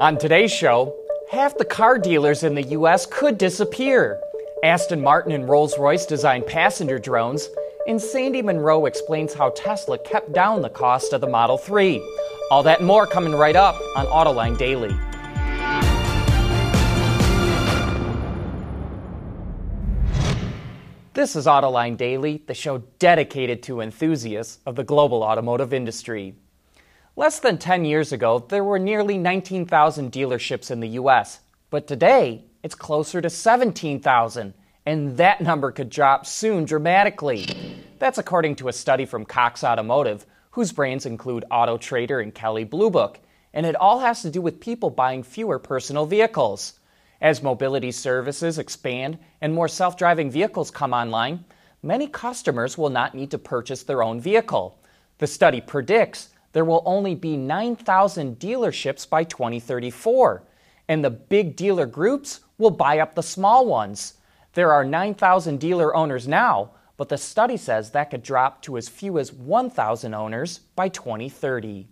On today's show, half the car dealers in the U.S. could disappear. Aston Martin and Rolls Royce design passenger drones, and Sandy Munro explains how Tesla kept down the cost of the Model 3. All that and more coming right up on Autoline Daily. This is Autoline Daily, the show dedicated to enthusiasts of the global automotive industry. Less than 10 years ago, there were nearly 19,000 dealerships in the U.S., but today it's closer to 17,000, and that number could drop soon dramatically. That's according to a study from Cox Automotive, whose brands include Auto Trader and Kelley Blue Book, and it all has to do with people buying fewer personal vehicles. As mobility services expand and more self driving vehicles come online, many customers will not need to purchase their own vehicle. The study predicts there will only be 9,000 dealerships by 2034, and the big dealer groups will buy up the small ones. There are 9,000 dealer owners now, but the study says that could drop to as few as 1,000 owners by 2030.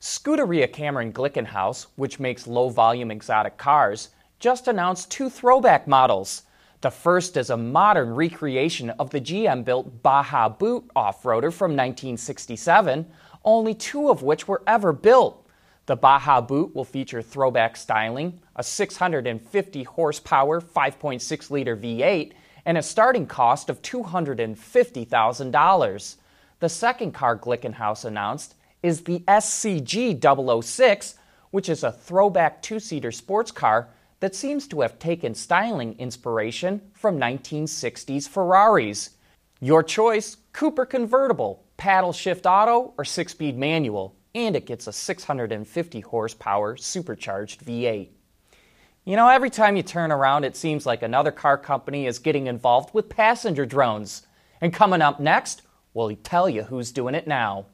Scuderia Cameron Glickenhaus, which makes low volume exotic cars, just announced two throwback models. The first is a modern recreation of the GM built Baja Boot off roader from 1967, only two of which were ever built. The Baja Boot will feature throwback styling, a 650 horsepower 5.6 liter V8, and a starting cost of $250,000. The second car Glickenhaus announced is the SCG 006, which is a throwback two seater sports car that seems to have taken styling inspiration from 1960s Ferraris. Your choice Cooper convertible, paddle shift auto, or six speed manual, and it gets a 650 horsepower supercharged V8. You know, every time you turn around, it seems like another car company is getting involved with passenger drones. And coming up next, we'll tell you who's doing it now.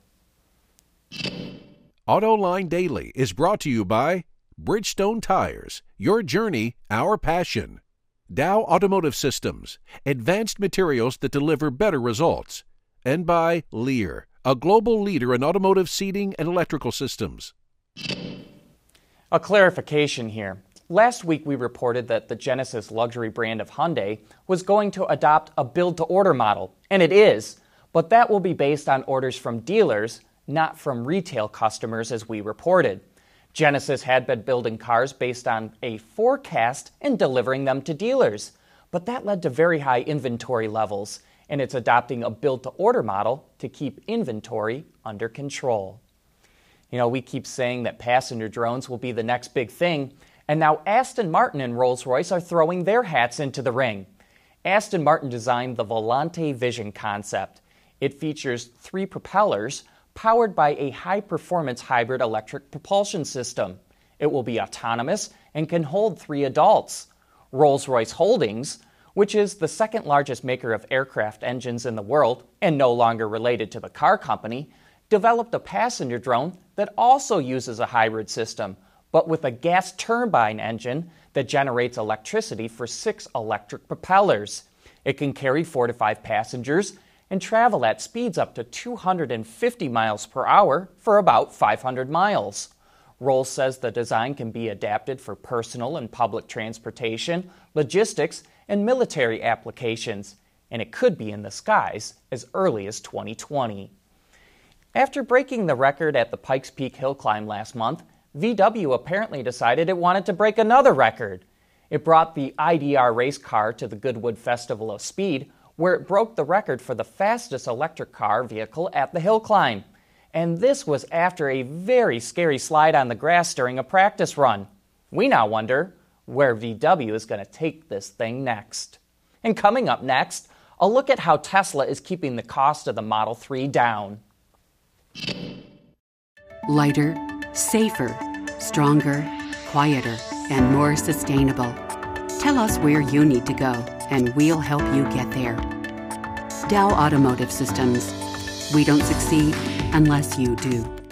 Autoline Daily is brought to you by Bridgestone Tires, your journey, our passion. Dow Automotive Systems, advanced materials that deliver better results. And by Lear, a global leader in automotive seating and electrical systems. A clarification here. Last week we reported that the Genesis luxury brand of Hyundai was going to adopt a build to order model, and it is, but that will be based on orders from dealers, not from retail customers as we reported. Genesis had been building cars based on a forecast and delivering them to dealers, but that led to very high inventory levels, and it's adopting a build to order model to keep inventory under control. You know, we keep saying that passenger drones will be the next big thing, and now Aston Martin and Rolls Royce are throwing their hats into the ring. Aston Martin designed the Volante Vision concept. It features three propellers powered by a high performance hybrid electric propulsion system. It will be autonomous and can hold three adults. Rolls Royce Holdings, which is the second largest maker of aircraft engines in the world and no longer related to the car company, developed a passenger drone that also uses a hybrid system, but with a gas turbine engine that generates electricity for six electric propellers. It can carry four to five passengers and travel at speeds up to 250 miles per hour for about 500 miles. Rolls says the design can be adapted for personal and public transportation, logistics, and military applications, and it could be in the skies as early as 2020. After breaking the record at the Pikes Peak hill climb last month, VW apparently decided it wanted to break another record. It brought the IDR race car to the Goodwood Festival of Speed, where it broke the record for the fastest electric car vehicle at the hill climb. And this was after a very scary slide on the grass during a practice run. We now wonder where VW is going to take this thing next. And coming up next, a look at how Tesla is keeping the cost of the Model 3 down. Lighter, safer, stronger, quieter, and more sustainable. Tell us where you need to go and we'll help you get there. Dow Automotive Systems. We don't succeed unless you do.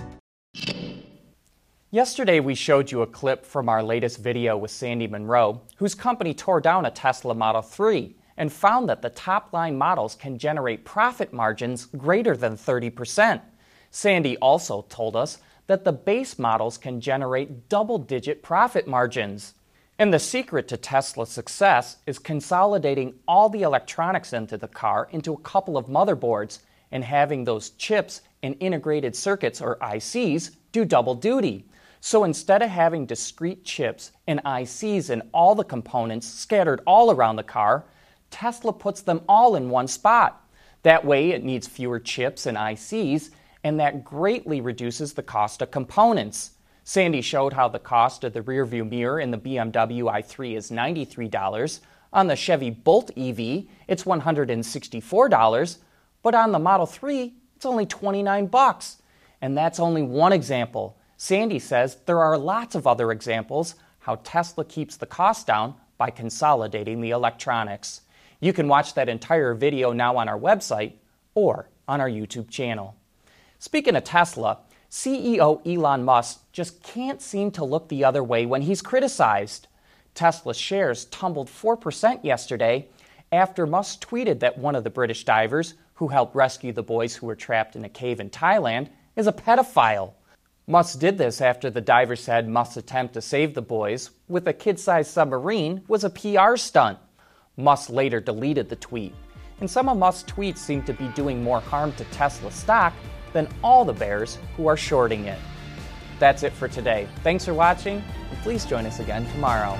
Yesterday, we showed you a clip from our latest video with Sandy Munro, whose company tore down a Tesla Model 3 and found that the top line models can generate profit margins greater than 30%. Sandy also told us that the base models can generate double digit profit margins. And the secret to Tesla's success is consolidating all the electronics into the car into a couple of motherboards and having those chips and integrated circuits, or ICs, do double duty. So instead of having discrete chips and ICs in all the components scattered all around the car, Tesla puts them all in one spot. That way, it needs fewer chips and ICs, and that greatly reduces the cost of components. Sandy showed how the cost of the rearview mirror in the BMW i3 is $93. On the Chevy Bolt EV, it's $164, but on the Model 3, it's only 29 bucks. And that's only one example. Sandy says there are lots of other examples how Tesla keeps the cost down by consolidating the electronics. You can watch that entire video now on our website or on our YouTube channel. Speaking of Tesla, CEO Elon Musk just can't seem to look the other way when he's criticized. Tesla shares tumbled 4% yesterday after Musk tweeted that one of the British divers who helped rescue the boys who were trapped in a cave in Thailand is a pedophile. Musk did this after the diver said Musk's attempt to save the boys with a kid sized submarine was a PR stunt. Musk later deleted the tweet. And some of Musk's tweets seem to be doing more harm to Tesla stock than all the bears who are shorting it. That's it for today. Thanks for watching, and please join us again tomorrow.